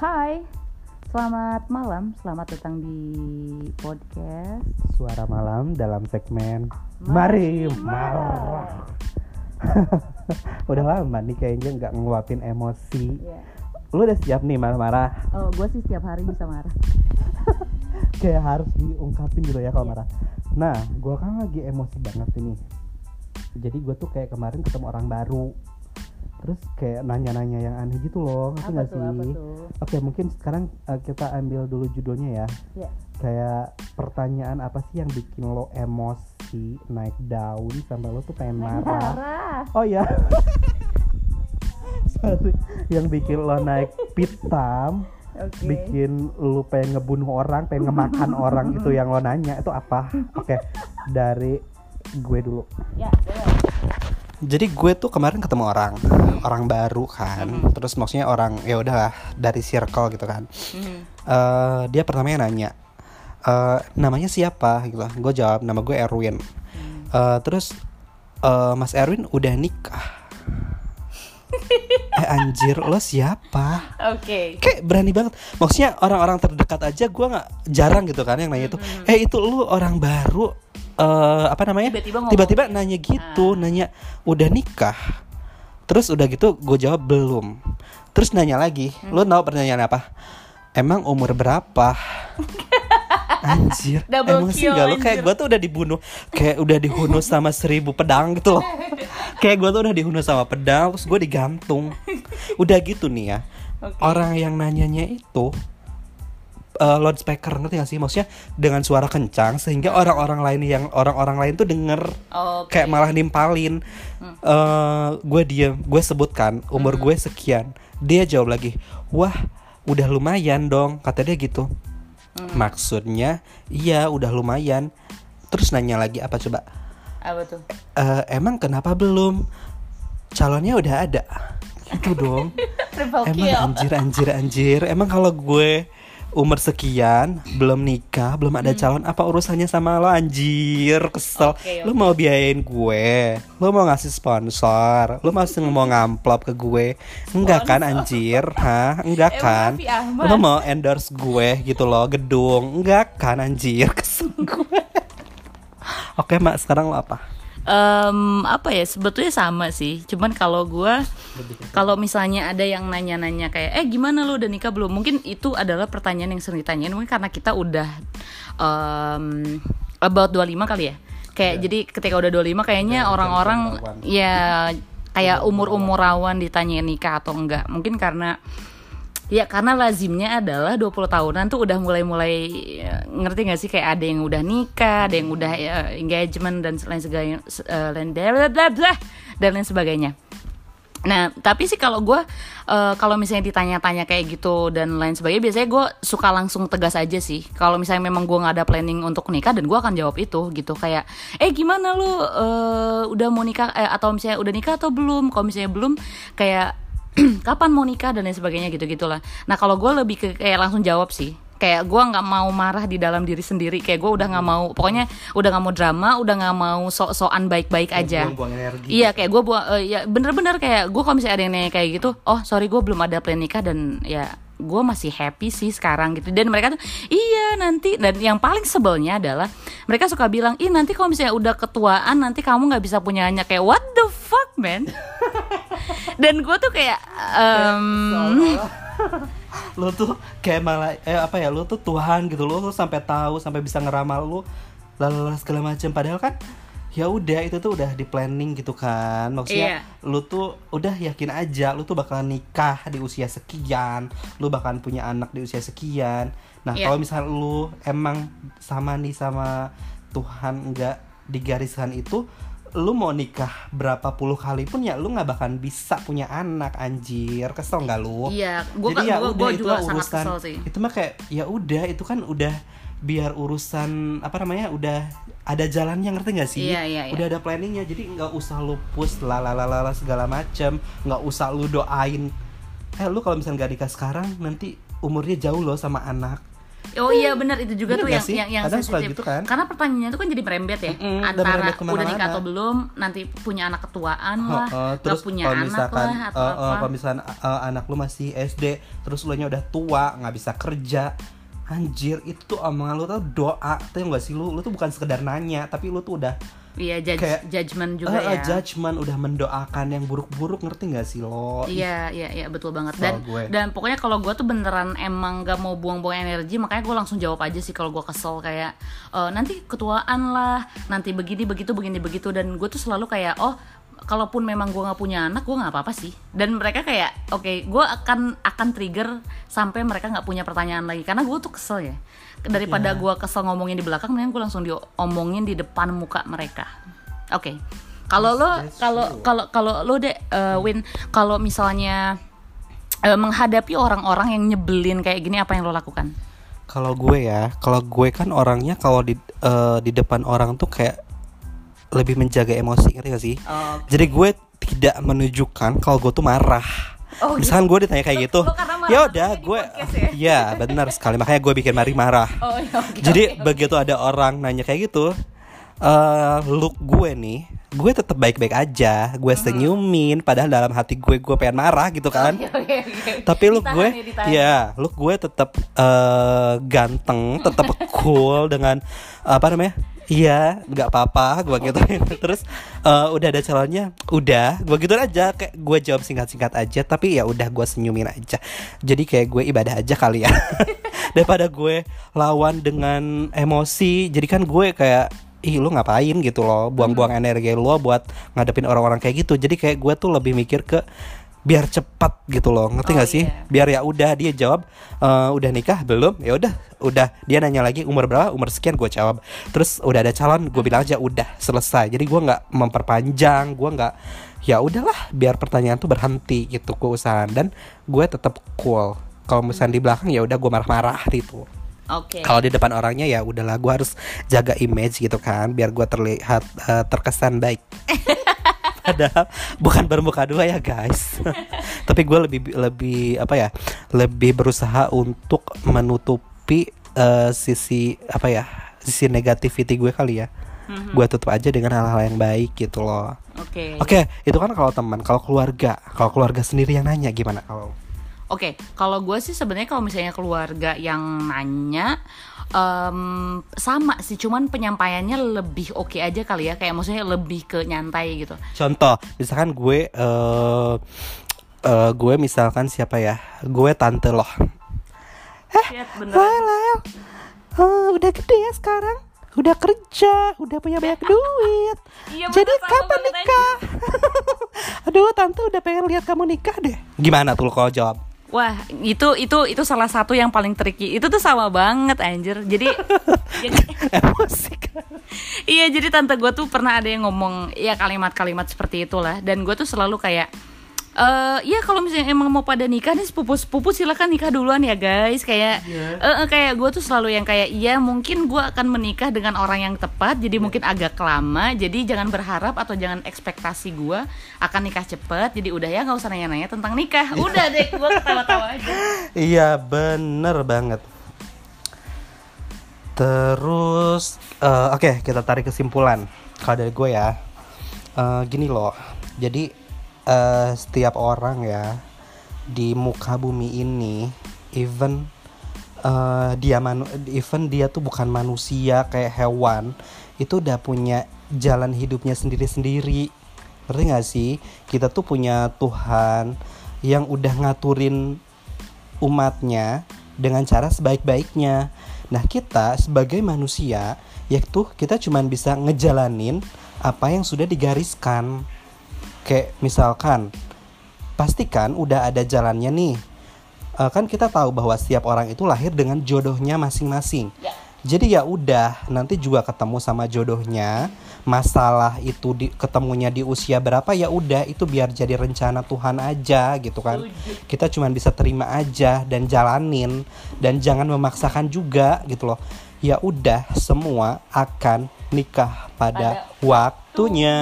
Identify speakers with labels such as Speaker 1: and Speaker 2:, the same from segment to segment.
Speaker 1: Hai, selamat malam, selamat datang di podcast.
Speaker 2: Suara malam dalam segmen
Speaker 1: Mari
Speaker 2: Mari Marah. Udah lama nih kayaknya nggak nguapin emosi.
Speaker 1: Iya.
Speaker 2: Lu udah siap nih marah-marah?
Speaker 1: Oh, gue sih setiap hari bisa marah.
Speaker 2: Kayak harus diungkapin gitu ya kalau
Speaker 1: Iya.
Speaker 2: marah. Nah, gua kan lagi emosi banget ini. Jadi gue tuh kayak kemarin ketemu orang baru. Terus kayak nanya-nanya yang aneh gitu loh, ngerti
Speaker 1: Apa
Speaker 2: nggak sih?
Speaker 1: Apa tuh?
Speaker 2: Oke, mungkin sekarang uh, kita ambil dulu judulnya ya.
Speaker 1: Ya.
Speaker 2: Kayak pertanyaan apa sih yang bikin lo emosi, naik daun sampai lo tuh pengen marah?
Speaker 1: Marah.
Speaker 2: Oh ya. Sorry. Yang bikin lo naik pitam,
Speaker 1: Oke.
Speaker 2: bikin lo pengen ngebunuh orang, pengen ngemakan orang itu yang lo nanya itu apa? Oke, dari gue dulu.
Speaker 1: Ya, boleh.
Speaker 2: Jadi gue tuh kemarin ketemu orang, orang baru kan.
Speaker 1: Hmm.
Speaker 2: Terus maksudnya orang ya udahlah dari circle gitu kan.
Speaker 1: Mhm.
Speaker 2: eh dia pertamanya nanya eh namanya siapa gitu gue jawab nama gue Erwin
Speaker 1: Hmm.
Speaker 2: Eh, terus eh, Mas Erwin udah nikah eh anjir lo siapa
Speaker 1: Oke.
Speaker 2: kayak berani banget maksudnya orang-orang terdekat aja gue nggak jarang gitu kan yang nanya itu eh itu lu orang baru eh apa namanya?
Speaker 1: Tiba-tiba
Speaker 2: tiba-tiba
Speaker 1: gitu.
Speaker 2: nanya gitu. nanya udah nikah? Terus udah gitu gue jawab belum. Terus nanya lagi lu tahu pertanyaan apa? Emang umur berapa? Anjir,
Speaker 1: Double
Speaker 2: emang sih gak lu? Kayak gue tuh udah dibunuh Kayak udah dihunus sama seribu pedang gitu loh. Kayak gue tuh udah dihunus sama pedang Terus gue digantung. Udah gitu nih ya
Speaker 1: Oke.
Speaker 2: Orang yang nanyanya itu eh, loudspeaker ngerti gak sih? Maksudnya dengan suara kencang sehingga orang-orang lain yang orang-orang lain tuh denger.
Speaker 1: Oke.
Speaker 2: kayak malah nimpalin. Eh gue diem gue sebutkan umur gue sekian. Dia jawab lagi wah udah lumayan dong kata dia gitu. Maksudnya iya udah lumayan. Terus nanya lagi apa coba?
Speaker 1: Apa tuh?
Speaker 2: "Eh, emang kenapa belum? Calonnya udah ada. Gitu dong. Emang anjir anjir anjir. Emang kalau gue umur sekian belum nikah belum ada calon apa urusannya sama lo anjir kesel.
Speaker 1: Hmm. Oke,
Speaker 2: lo mau biayain gue lo mau ngasih sponsor lo masih mau ngamplop ke gue. Enggak kan anjir? Hah? Enggak
Speaker 1: Emang
Speaker 2: kan? Lo mau endorse gue gitu loh gedung. Enggak kan anjir? Kesel gue. Oke mak sekarang lo apa
Speaker 1: Em, apa ya sebetulnya sama sih. Cuman kalau gua kalau misalnya ada yang nanya-nanya kayak eh gimana lu? Udah nikah belum? Mungkin itu adalah pertanyaan yang sering ditanyain. Mungkin karena kita udah em, about 25 kali ya. Kayak jadi ketika udah 25 kayaknya
Speaker 2: Udah
Speaker 1: orang-orang ya kayak umur-umur rawan ditanyain nikah atau enggak. Mungkin karena Ya karena lazimnya adalah 20 tahunan tuh udah mulai-mulai ya, ngerti gak sih kayak ada yang udah nikah, ada yang udah ya, engagement dan lain sebagainya eh, bla, dan lain sebagainya. Nah, tapi sih kalau gue eh, kalau misalnya ditanya-tanya kayak gitu dan lain sebagainya, biasanya gue suka langsung tegas aja sih. Kalau misalnya memang gue nggak ada planning untuk nikah dan gue akan jawab itu gitu kayak, eh gimana lu eh, udah mau nikah eh, atau misalnya udah nikah atau belum? Kalau misalnya belum, kayak kapan mau nikah dan lain sebagainya gitu gitulah. Nah kalau gue lebih ke kayak langsung jawab sih. Kayak gue nggak mau marah di dalam diri sendiri. Kayak gue udah nggak mau, pokoknya udah nggak mau drama, udah nggak mau sok-sokan baik-baik aja.
Speaker 2: buang-buang energi
Speaker 1: Iya kayak gue buang eh, ya bener-bener kayak gue kalau misalnya ada yang nanya kayak gitu, oh sorry gue belum ada plan nikah dan ya gue masih happy sih sekarang gitu dan mereka tuh iya nanti dan yang paling sebelnya adalah mereka suka bilang ih nanti kalau misalnya udah ketuaan nanti kamu nggak bisa punya anak kayak what the fuck man dan gue tuh kayak em,
Speaker 2: lu tuh kayak malah eh apa ya lu tuh Tuhan gitu lu tuh sampai tahu sampai bisa ngeramal lu lalu segala macam padahal kan ya udah itu tuh udah di planning gitu kan maksudnya
Speaker 1: Iya.
Speaker 2: lu tuh udah yakin aja lu tuh bakalan nikah di usia sekian lu bakalan punya anak di usia sekian nah
Speaker 1: Iya.
Speaker 2: kalau misalnya lu emang sama nih sama Tuhan enggak di garisan itu lu mau nikah berapa puluh kali pun ya lu nggak bakalan bisa punya anak anjir. Kesel nggak lu?
Speaker 1: Iya gue
Speaker 2: jadi ya
Speaker 1: gue
Speaker 2: udah itu
Speaker 1: juga sangat
Speaker 2: urusan
Speaker 1: kesel sih.
Speaker 2: itu mah kayak ya udah itu kan udah biar urusan apa namanya udah ada jalannya ngerti nggak sih?
Speaker 1: Iya, iya, iya.
Speaker 2: udah ada planningnya jadi nggak usah lu push lalalala segala macem. Nggak usah lu doain. Eh lu kalau misalnya nggak nikah sekarang nanti umurnya jauh loh sama anak
Speaker 1: Oh iya benar itu juga
Speaker 2: Bener
Speaker 1: tuh yang
Speaker 2: sih?
Speaker 1: yang yang
Speaker 2: Kadang suka
Speaker 1: sensitif.
Speaker 2: gitu kan?
Speaker 1: Karena pertanyaannya itu kan jadi merembet ya.
Speaker 2: Udah
Speaker 1: Antara udah
Speaker 2: ke mana-mana.
Speaker 1: nikah atau belum, nanti punya anak ketuaan lah,
Speaker 2: Heeh,
Speaker 1: nggak
Speaker 2: terus
Speaker 1: punya
Speaker 2: kalau
Speaker 1: anak
Speaker 2: misalkan
Speaker 1: lah atau
Speaker 2: eh,
Speaker 1: apa.
Speaker 2: kalau misalkan eh, anak lu masih SD terus lu nya udah tua nggak bisa kerja anjir itu tuh omongan lu tuh doa tuh gak sih lu lu tuh bukan sekedar nanya tapi lu tuh udah
Speaker 1: Iya judge,
Speaker 2: kayak-
Speaker 1: judgement juga
Speaker 2: eh,
Speaker 1: ya.
Speaker 2: judgement udah mendoakan yang buruk-buruk ngerti gak sih lo
Speaker 1: Iya, iya, iya betul banget. Dan
Speaker 2: gue.
Speaker 1: dan pokoknya kalau gue tuh beneran emang gak mau buang-buang energi, makanya gue langsung jawab aja sih kalau gue kesel kayak "Eh, nanti ketuaan lah, nanti begini begitu begini begitu dan gue tuh selalu kayak oh kalaupun memang gue nggak punya anak gue nggak apa-apa sih dan mereka kayak oke gue akan akan trigger sampai mereka nggak punya pertanyaan lagi karena gue tuh kesel ya daripada
Speaker 2: Iya.
Speaker 1: gue kesel ngomongin di belakang mendingan gue langsung diomongin di depan muka mereka. Oke. Kalau lo kalau kalau kalau lo deh eh, Win kalau misalnya eh, menghadapi orang-orang yang nyebelin kayak gini apa yang lo lakukan?
Speaker 2: Kalau gue ya kalau gue kan orangnya kalau di eh, di depan orang tuh kayak lebih menjaga emosi ngerti gak sih?
Speaker 1: Oh,
Speaker 2: jadi gue tidak menunjukkan kalau gue tuh marah.
Speaker 1: Oh,
Speaker 2: misalkan gue ditanya kayak gitu
Speaker 1: lo marah
Speaker 2: ya udah gue
Speaker 1: ya?
Speaker 2: ya benar sekali makanya gue bikin Mari marah
Speaker 1: oh ya, oke,
Speaker 2: Jadi
Speaker 1: oke.
Speaker 2: begitu ada orang nanya kayak gitu, eh look gue nih, gue tetap baik-baik aja, gue senyumin, padahal dalam hati gue gue pengen marah gitu kan.
Speaker 1: Oke, oke, oke.
Speaker 2: Tapi look
Speaker 1: Ditahan
Speaker 2: gue,
Speaker 1: ya, ditahan.
Speaker 2: ya, look gue tetap eh, ganteng, tetap cool dengan apa namanya? Iya, nggak apa-apa, gue gitu. Terus eh, udah ada calonnya, udah, gue gitu aja, kayak gue jawab singkat-singkat aja. Tapi ya udah gue senyumin aja. Jadi kayak gue ibadah aja kali ya, daripada gue lawan dengan emosi. Jadi kan gue kayak ih lu ngapain gitu loh buang-buang energi lu buat ngadepin orang-orang kayak gitu jadi kayak gue tuh lebih mikir ke biar cepat gitu loh ngerti
Speaker 1: Oh,
Speaker 2: nggak sih?
Speaker 1: iya.
Speaker 2: biar ya udah dia jawab "Eh, udah nikah belum? Ya udah udah. Dia nanya lagi umur berapa? Umur sekian gue jawab. Terus udah ada calon gue bilang aja udah selesai. Jadi gue nggak memperpanjang gue nggak ya udahlah biar pertanyaan tuh berhenti gitu gue usahain dan gue tetap cool. Kalau misalnya di belakang ya udah gue marah-marah gitu.
Speaker 1: Oke.
Speaker 2: kalau di depan orangnya ya udahlah gue harus jaga image gitu kan biar gue terlihat eh, terkesan baik padahal bukan bermuka dua ya guys tapi gue lebih lebih apa ya lebih berusaha untuk menutupi eh, sisi apa ya sisi negativity gue kali ya
Speaker 1: Mhm.
Speaker 2: gue tutup aja dengan hal-hal yang baik gitu loh
Speaker 1: Oke.
Speaker 2: oke itu kan kalau teman kalau keluarga kalau keluarga sendiri yang nanya gimana kalau
Speaker 1: Oke, kalau gue sih sebenarnya kalau misalnya keluarga yang nanya em, sama sih, cuman penyampaiannya lebih oke aja kali ya, kayak maksudnya lebih ke nyantai gitu.
Speaker 2: Contoh, misalkan gue eh eh, gue misalkan siapa ya? Gue tante loh.
Speaker 1: Lihat bener.
Speaker 2: Hai Lel. Eh, udah gede ya sekarang. Udah kerja, udah punya banyak duit.
Speaker 1: Iya,
Speaker 2: Jadi
Speaker 1: bener,
Speaker 2: kapan nikah? Aduh, tante udah pengen lihat kamu nikah deh. Gimana tuh lo kalau jawab?
Speaker 1: Wah, itu itu itu salah satu yang paling tricky. Itu tuh sama banget anjir. Jadi jadi
Speaker 2: Emosi kan?
Speaker 1: Iya jadi tante gue tuh pernah ada yang ngomong ya kalimat-kalimat seperti itulah dan gue tuh selalu kayak eh ya kalau misalnya emang mau pada nikah nih sepupu-sepupu silakan nikah duluan ya guys. Kayak
Speaker 2: Iya.
Speaker 1: eh, eh, kayak gue tuh selalu yang kayak iya mungkin gue akan menikah dengan orang yang tepat jadi mungkin agak lama. Jadi jangan berharap atau jangan ekspektasi gue akan nikah cepet. Jadi udah ya nggak usah nanya-nanya tentang nikah.
Speaker 2: Iya.
Speaker 1: udah deh gue ketawa-tawa aja.
Speaker 2: Iya bener banget. Terus eh, Oke kita tarik kesimpulan. Kalau dari gue ya eh, Gini loh. Jadi eh, Setiap orang ya Di muka bumi ini Even eh, Dia manu Even dia tuh bukan manusia Kayak hewan Itu udah punya Jalan hidupnya sendiri-sendiri Ngerti gak sih Kita tuh punya Tuhan Yang udah ngaturin umatnya dengan cara sebaik-baiknya. Nah, kita sebagai manusia, yaitu kita cuman bisa ngejalanin apa yang sudah digariskan. Kayak misalkan, pastikan udah ada jalannya nih. Eh, kan kita tahu bahwa setiap orang itu lahir dengan jodohnya masing-masing.
Speaker 1: Ya.
Speaker 2: Jadi ya udah, nanti juga ketemu sama jodohnya. Masalah itu di, ketemunya di usia berapa ya udah itu biar jadi rencana Tuhan aja gitu kan. Kita cuma bisa terima aja dan jalanin dan jangan memaksakan juga gitu loh. Ya udah semua akan nikah pada
Speaker 1: Pada
Speaker 2: waktu waktunya.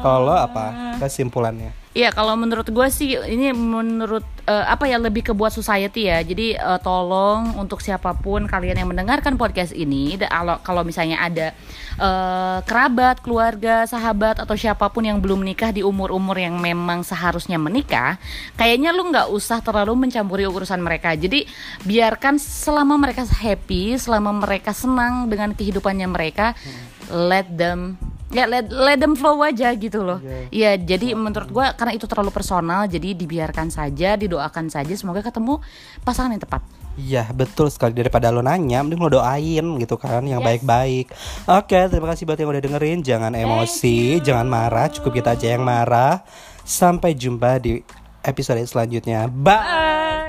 Speaker 2: Kalau apa kesimpulannya?
Speaker 1: Iya, kalau menurut gue sih ini menurut eh, apa ya lebih ke buat society ya. Jadi eh, tolong untuk siapa pun kalian yang mendengarkan podcast ini, kalau misalnya ada eh, kerabat, keluarga, sahabat atau siapa pun yang belum menikah di umur-umur yang memang seharusnya menikah, kayaknya lu nggak usah terlalu mencampuri urusan mereka. Jadi biarkan selama mereka happy, selama mereka senang dengan kehidupannya mereka, let them ya let, let them flow aja gitu loh. Iya, jadi menurut gua karena itu terlalu personal, jadi dibiarkan saja, didoakan saja, semoga ketemu pasangan yang tepat.
Speaker 2: Iya betul sekali daripada lo nanya, mending lo doain gitu kan yang baik-baik. Oke terima kasih buat yang udah dengerin, jangan emosi, jangan marah, cukup kita aja yang marah. Sampai jumpa di episode selanjutnya. Bye.